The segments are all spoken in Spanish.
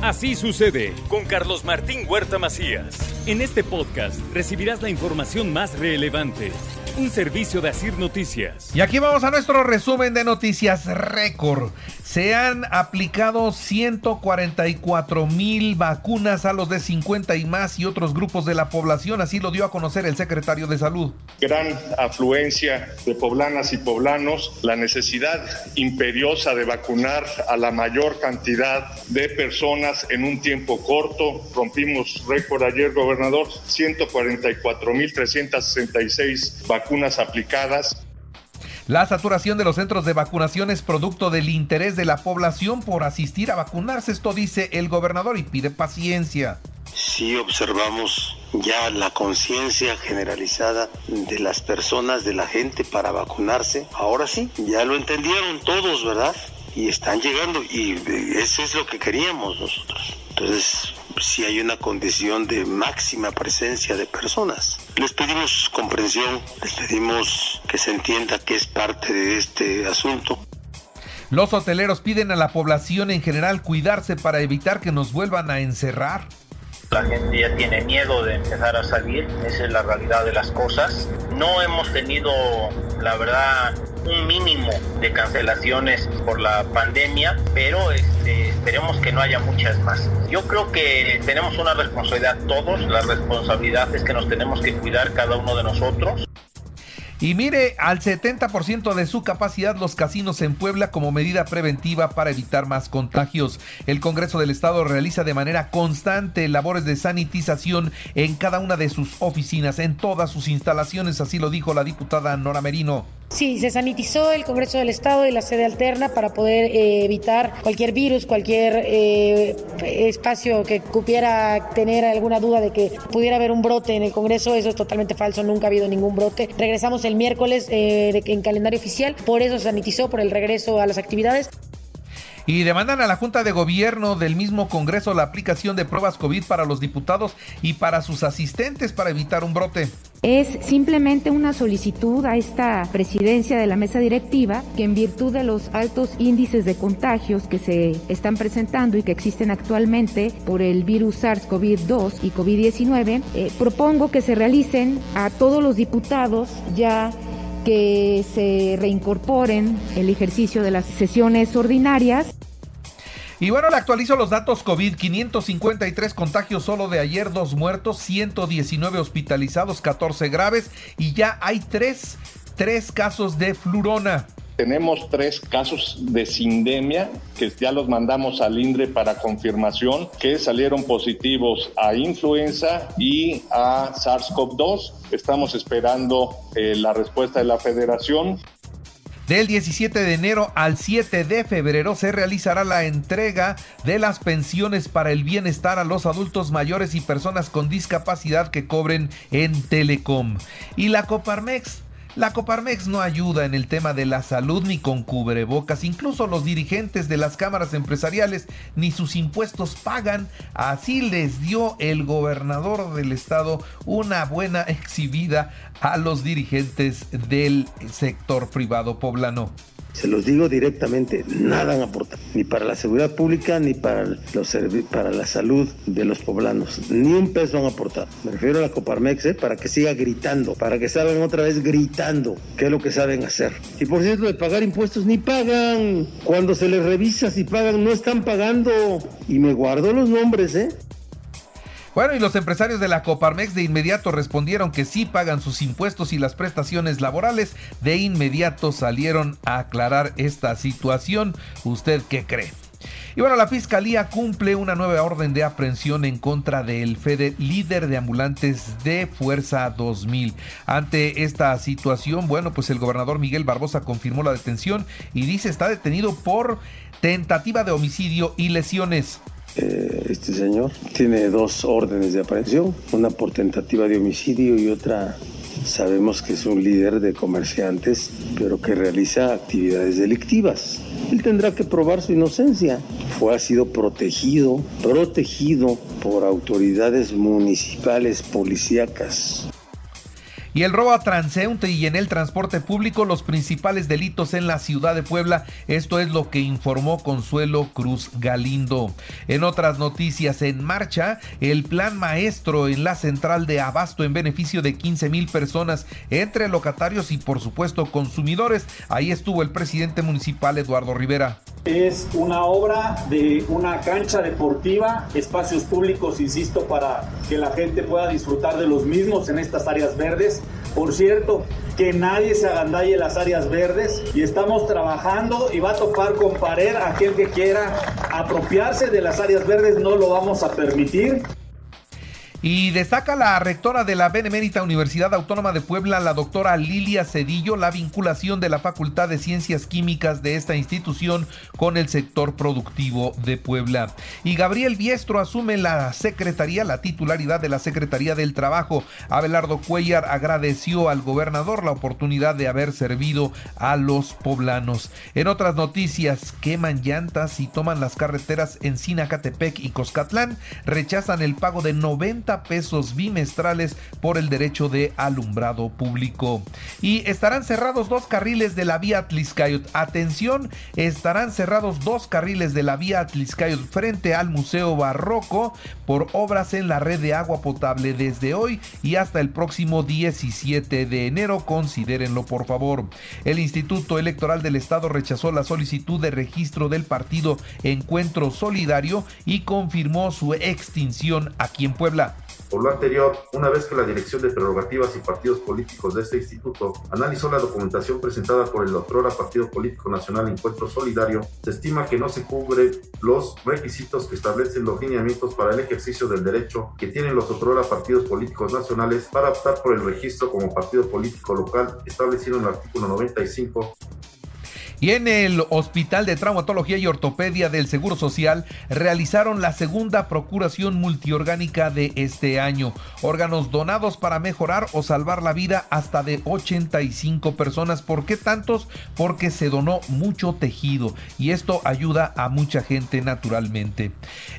Así sucede con Carlos Martín Huerta Macías. En este podcast recibirás la información más relevante. Un servicio de Asir Noticias. Y aquí vamos a nuestro resumen de noticias récord. Se han aplicado 144 mil vacunas a los de 50 y más y otros grupos de la población, así lo dio a conocer el secretario de Salud. Gran afluencia de poblanas y poblanos, la necesidad imperiosa de vacunar a la mayor cantidad de personas en un tiempo corto. Rompimos récord ayer, gobernador, 144 mil 366 vacunas aplicadas. La saturación de los centros de vacunación es producto del interés de la población por asistir a vacunarse. Esto dice el gobernador y pide paciencia. Sí observamos ya la conciencia generalizada de las personas, de la gente para vacunarse. Ahora sí, ya lo entendieron todos, ¿verdad? Y están llegando y eso es lo que queríamos nosotros. Entonces, si hay una condición de máxima presencia de personas. Les pedimos comprensión, les pedimos que se entienda que es parte de este asunto. Los hoteleros piden a la población en general cuidarse para evitar que nos vuelvan a encerrar. La gente ya tiene miedo de empezar a salir, esa es la realidad de las cosas. No hemos tenido, la verdad, un mínimo de cancelaciones por la pandemia, pero este, esperemos que no haya muchas más. Yo creo que tenemos una responsabilidad todos, la responsabilidad es que nos tenemos que cuidar cada uno de nosotros. Y mire, al 70% de su capacidad los casinos en Puebla como medida preventiva para evitar más contagios. El Congreso del Estado realiza de manera constante labores de sanitización en cada una de sus oficinas, en todas sus instalaciones, así lo dijo la diputada Nora Merino. Sí, se sanitizó el Congreso del Estado y la sede alterna para poder eh, evitar cualquier virus, cualquier eh, espacio que pudiera tener alguna duda de que pudiera haber un brote en el Congreso. Eso es totalmente falso, nunca ha habido ningún brote. Regresamos el miércoles eh, en calendario oficial, por eso se sanitizó, por el regreso a las actividades y demandan a la Junta de Gobierno del mismo Congreso la aplicación de pruebas COVID para los diputados y para sus asistentes para evitar un brote. Es simplemente una solicitud a esta presidencia de la mesa directiva que en virtud de los altos índices de contagios que se están presentando y que existen actualmente por el virus SARS-CoV-2 y COVID-19, eh, propongo que se realicen a todos los diputados ya que se reincorporen el ejercicio de las sesiones ordinarias. Y bueno, le actualizo los datos COVID, 553 contagios solo de ayer, dos muertos, 119 hospitalizados, 14 graves y ya hay tres, tres casos de flurona. Tenemos tres casos de sindemia que ya los mandamos al INDRE para confirmación, que salieron positivos a influenza y a SARS-CoV-2. Estamos esperando eh, la respuesta de la federación. Del 17 de enero al 7 de febrero se realizará la entrega de las pensiones para el bienestar a los adultos mayores y personas con discapacidad que cobren en Telecom. Y la Coparmex la Coparmex no ayuda en el tema de la salud ni con cubrebocas. Incluso los dirigentes de las cámaras empresariales ni sus impuestos pagan. Así les dio el gobernador del estado una buena exhibida a los dirigentes del sector privado poblano. Se los digo directamente, nada han aportado, ni para la seguridad pública, ni para, los para la salud de los poblanos. Ni un peso han aportado. Me refiero a la Coparmex, ¿eh? para que siga gritando, para que salgan otra vez gritando, qué es lo que saben hacer. Y por cierto, de pagar impuestos, ni pagan. Cuando se les revisa si pagan, no están pagando. Y me guardo los nombres, ¿eh? Bueno, y los empresarios de la Coparmex de inmediato respondieron que sí pagan sus impuestos y las prestaciones laborales. De inmediato salieron a aclarar esta situación. ¿Usted qué cree? Y bueno, la fiscalía cumple una nueva orden de aprehensión en contra del Fede, líder de ambulantes de Fuerza 2000. Ante esta situación, bueno, pues el gobernador Miguel Barbosa confirmó la detención y dice está detenido por tentativa de homicidio y lesiones. Eh, este señor tiene dos órdenes de aprehensión, una por tentativa de homicidio y otra sabemos que es un líder de comerciantes, pero que realiza actividades delictivas. Él tendrá que probar su inocencia. Fue, ha sido protegido, protegido por autoridades municipales policíacas. Y el robo a transeúnte y en el transporte público, los principales delitos en la ciudad de Puebla. Esto es lo que informó Consuelo Cruz Galindo. En otras noticias, en marcha, el plan maestro en la central de abasto en beneficio de 15 mil personas entre locatarios y por supuesto consumidores. Ahí estuvo el presidente municipal Eduardo Rivera. Es una obra de una cancha deportiva, espacios públicos, insisto, para que la gente pueda disfrutar de los mismos en estas áreas verdes. Por cierto, que nadie se agandalle las áreas verdes y estamos trabajando y va a topar con pared aquel que quiera apropiarse de las áreas verdes, no lo vamos a permitir. Y destaca la rectora de la Benemérita Universidad Autónoma de Puebla, la doctora Lilia Cedillo, la vinculación de la Facultad de Ciencias Químicas de esta institución con el sector productivo de Puebla. Y Gabriel Biestro asume la secretaría, la titularidad de la Secretaría del Trabajo. Abelardo Cuellar agradeció al gobernador la oportunidad de haber servido a los poblanos. En otras noticias, queman llantas y toman las carreteras en Sinacatepec y Coscatlán. Rechazan el pago de 90 pesos bimestrales por el derecho de alumbrado público. Y estarán cerrados dos carriles de la vía Atliscayot. Atención, estarán cerrados dos carriles de la vía Atliscayot frente al Museo Barroco por obras en la red de agua potable desde hoy y hasta el próximo 17 de enero. Considérenlo por favor. El Instituto Electoral del Estado rechazó la solicitud de registro del partido Encuentro Solidario y confirmó su extinción aquí en Puebla. Por lo anterior, una vez que la Dirección de Prerrogativas y Partidos Políticos de este instituto analizó la documentación presentada por el otrora Partido Político Nacional Encuentro Solidario, se estima que no se cubren los requisitos que establecen los lineamientos para el ejercicio del derecho que tienen los otrora partidos políticos nacionales para optar por el registro como partido político local establecido en el artículo 95 y en el Hospital de Traumatología y Ortopedia del Seguro Social realizaron la segunda procuración multiorgánica de este año. Órganos donados para mejorar o salvar la vida hasta de 85 personas. ¿Por qué tantos? Porque se donó mucho tejido y esto ayuda a mucha gente naturalmente.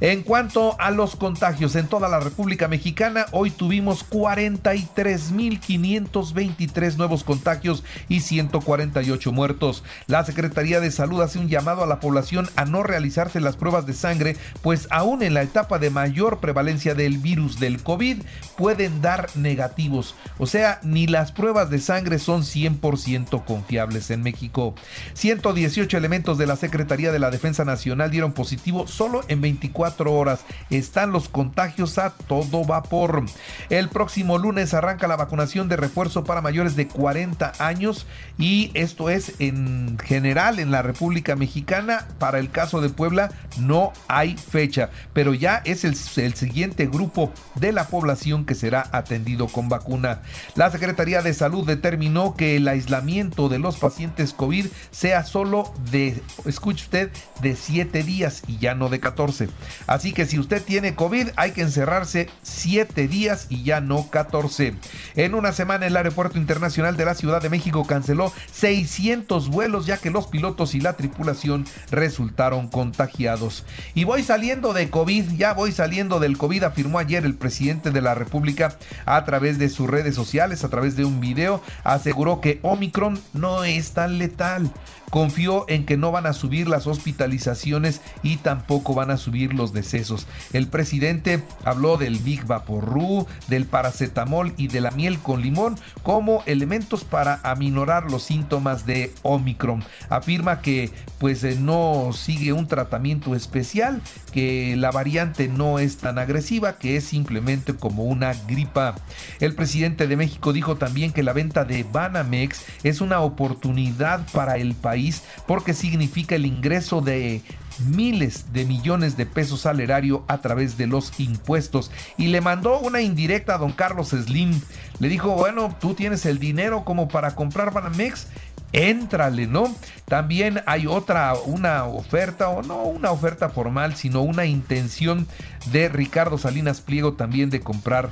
En cuanto a los contagios en toda la República Mexicana, hoy tuvimos 43.523 nuevos contagios y 148 muertos. Las Secretaría de Salud hace un llamado a la población a no realizarse las pruebas de sangre, pues aún en la etapa de mayor prevalencia del virus del COVID pueden dar negativos. O sea, ni las pruebas de sangre son 100% confiables en México. 118 elementos de la Secretaría de la Defensa Nacional dieron positivo solo en 24 horas. Están los contagios a todo vapor. El próximo lunes arranca la vacunación de refuerzo para mayores de 40 años y esto es en general general en la República Mexicana. Para el caso de Puebla no hay fecha, pero ya es el, siguiente grupo de la población que será atendido con vacuna. La Secretaría de Salud determinó que el aislamiento de los pacientes COVID sea solo de, escuche usted, de 7 días y ya no de 14. Así que si usted tiene COVID hay que encerrarse 7 días y ya no 14. En una semana el Aeropuerto Internacional de la Ciudad de México canceló 600 vuelos ya que los pilotos y la tripulación resultaron contagiados. Y voy saliendo de COVID, ya voy saliendo del COVID, afirmó ayer el presidente de la República a través de sus redes sociales, a través de un video, aseguró que Omicron no es tan letal. Confió en que no van a subir las hospitalizaciones y tampoco van a subir los decesos. El presidente habló del Big Vaporru, del paracetamol y de la miel con limón como elementos para aminorar los síntomas de Omicron. Afirma que pues eh, no sigue un tratamiento especial, que la variante no es tan agresiva, que es simplemente como una gripa. El presidente de México dijo también que la venta de Banamex es una oportunidad para el país porque significa el ingreso de miles de millones de pesos al erario a través de los impuestos y le mandó una indirecta a don Carlos Slim. Le dijo, bueno, tú tienes el dinero como para comprar Banamex éntrale, ¿no? También hay otra, una oferta, o no una oferta formal, sino una intención de Ricardo Salinas Pliego también de comprar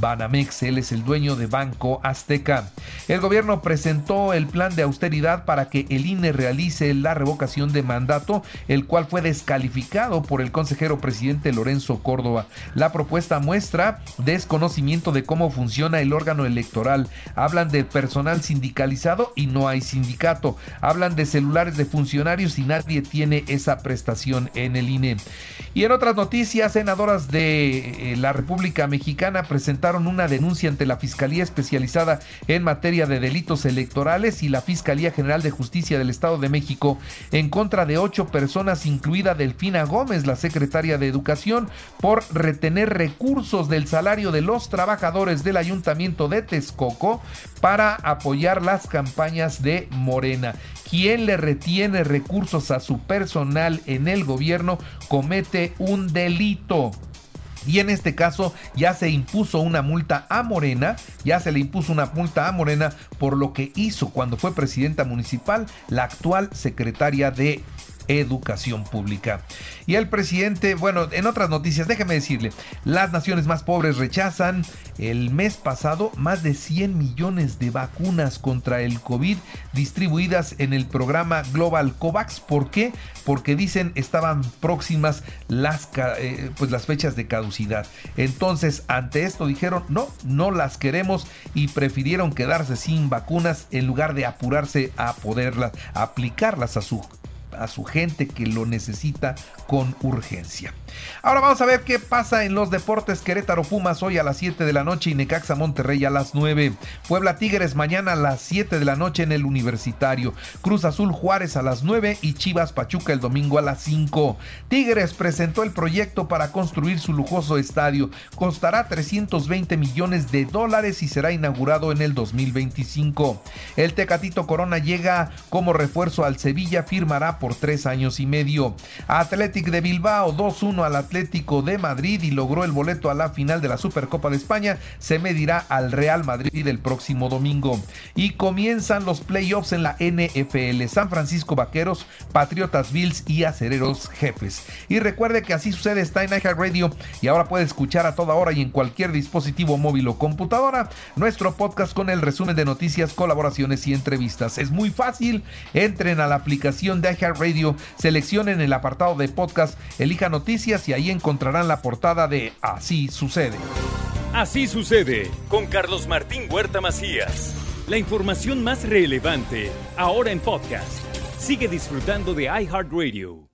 Banamex. Él es el dueño de Banco Azteca. El gobierno presentó el plan de austeridad para que el INE realice la revocación de mandato, el cual fue descalificado por el consejero presidente Lorenzo Córdoba. La propuesta muestra desconocimiento de cómo funciona el órgano electoral. Hablan de personal sindicalizado y no hay sindicato. Hablan de celulares de funcionarios y nadie tiene esa prestación en el INE. Y en otras noticias, senadoras de eh, la República Mexicana presentaron una denuncia ante la Fiscalía Especializada en materia de delitos electorales y la Fiscalía General de Justicia del Estado de México en contra de ocho personas, incluida Delfina Gómez, la secretaria de Educación, por retener recursos del salario de los trabajadores del Ayuntamiento de Texcoco para apoyar las campañas de Morena. Quien le retiene recursos a su personal en el gobierno comete un delito. Y en este caso ya se impuso una multa a Morena, ya se le impuso una multa a Morena por lo que hizo cuando fue presidenta municipal la actual secretaria de educación pública. Y el presidente, bueno, en otras noticias, déjeme decirle, las naciones más pobres rechazan el mes pasado más de 100 millones de vacunas contra el COVID distribuidas en el programa Global COVAX. ¿Por qué? Porque dicen estaban próximas las, eh, pues las fechas de caducidad. Entonces, ante esto dijeron, no, no las queremos y prefirieron quedarse sin vacunas en lugar de apurarse a poderlas, aplicarlas a su a su gente que lo necesita con urgencia. Ahora vamos a ver qué pasa en los deportes. Querétaro Pumas hoy a las 7 de la noche y Necaxa Monterrey a las 9. Puebla Tigres mañana a las 7 de la noche en el Universitario. Cruz Azul Juárez a las 9 y Chivas Pachuca el domingo a las 5. Tigres presentó el proyecto para construir su lujoso estadio. Costará 320 millones de dólares y será inaugurado en el 2025. El Tecatito Corona llega como refuerzo al Sevilla, firmará por tres años y medio. Athletic de Bilbao 2-1 al Atlético de Madrid y logró el boleto a la final de la Supercopa de España. Se medirá al Real Madrid el próximo domingo. Y comienzan los playoffs en la NFL. San Francisco Vaqueros, Patriotas Bills y Acereros Jefes. Y recuerde que así sucede está en Radio y ahora puede escuchar a toda hora y en cualquier dispositivo móvil o computadora nuestro podcast con el resumen de noticias, colaboraciones y entrevistas. Es muy fácil. Entren a la aplicación de Radio, seleccionen el apartado de podcast, elijan noticias y ahí encontrarán la portada de Así sucede. Así sucede con Carlos Martín Huerta Macías. La información más relevante ahora en podcast. Sigue disfrutando de iHeartRadio.